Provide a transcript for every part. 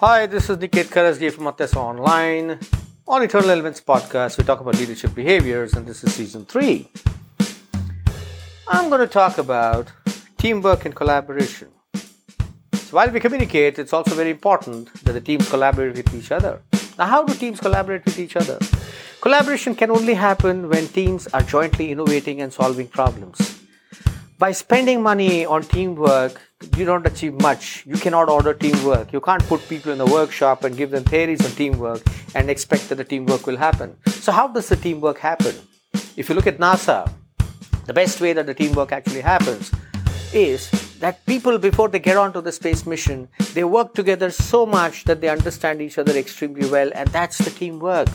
Hi, this is Niket Karajagi from AtyaasaaOnline. On Eternal Elements podcast, we talk about leadership behaviors, and this is season three. I'm going to talk about teamwork and collaboration. So, while we communicate, it's also very important that the teams collaborate with each other. Now, how do teams collaborate with each other? Collaboration can only happen when teams are jointly innovating and solving problems. By spending money on teamwork, you don't achieve much. You cannot order teamwork. You can't put people in the workshop and give them theories on teamwork and expect that the teamwork will happen. So, how does the teamwork happen? If you look at NASA, the best way that the teamwork actually happens is that people, before they get onto the space mission, they work together so much that they understand each other extremely well, and that's the teamwork.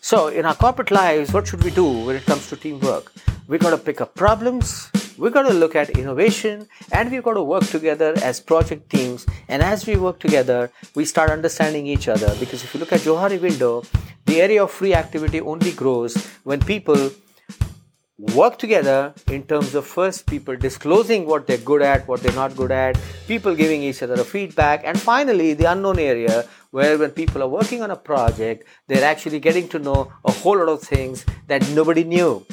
So, in our corporate lives, what should we do when it comes to teamwork? We've got to pick up problems, we've got to look at innovation, and we've got to work together as project teams. And as we work together, we start understanding each other. Because if you look at Johari window, the area of free activity only grows when people work together in terms of first people disclosing what they're good at, what they're not good at, people giving each other a feedback, and finally the unknown area where when people are working on a project, they're actually getting to know a whole lot of things that nobody knew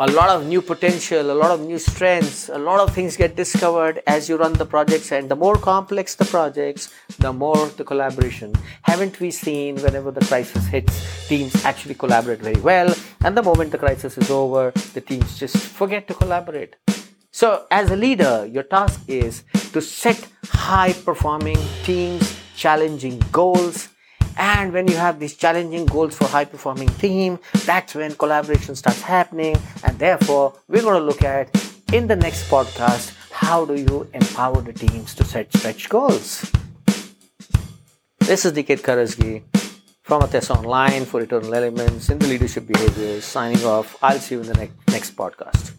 a lot of new potential, a lot of new strengths, a lot of things get discovered as you run the projects. And the more complex the projects, the more the collaboration. Haven't we seen whenever the crisis hits, teams actually collaborate very well, and the moment the crisis is over, the teams just forget to collaborate. So, as a leader, your task is to set high performing teams, challenging goals, and when you have these challenging goals for high performing team, that's when collaboration starts happening. And therefore, we're going to look at in the next podcast how do you empower the teams to set stretch goals. This is Niket Karajagi from AtyaasaaOnline for Eternal Elements in the Leadership Behaviors signing off. I'll see you in the next, next podcast.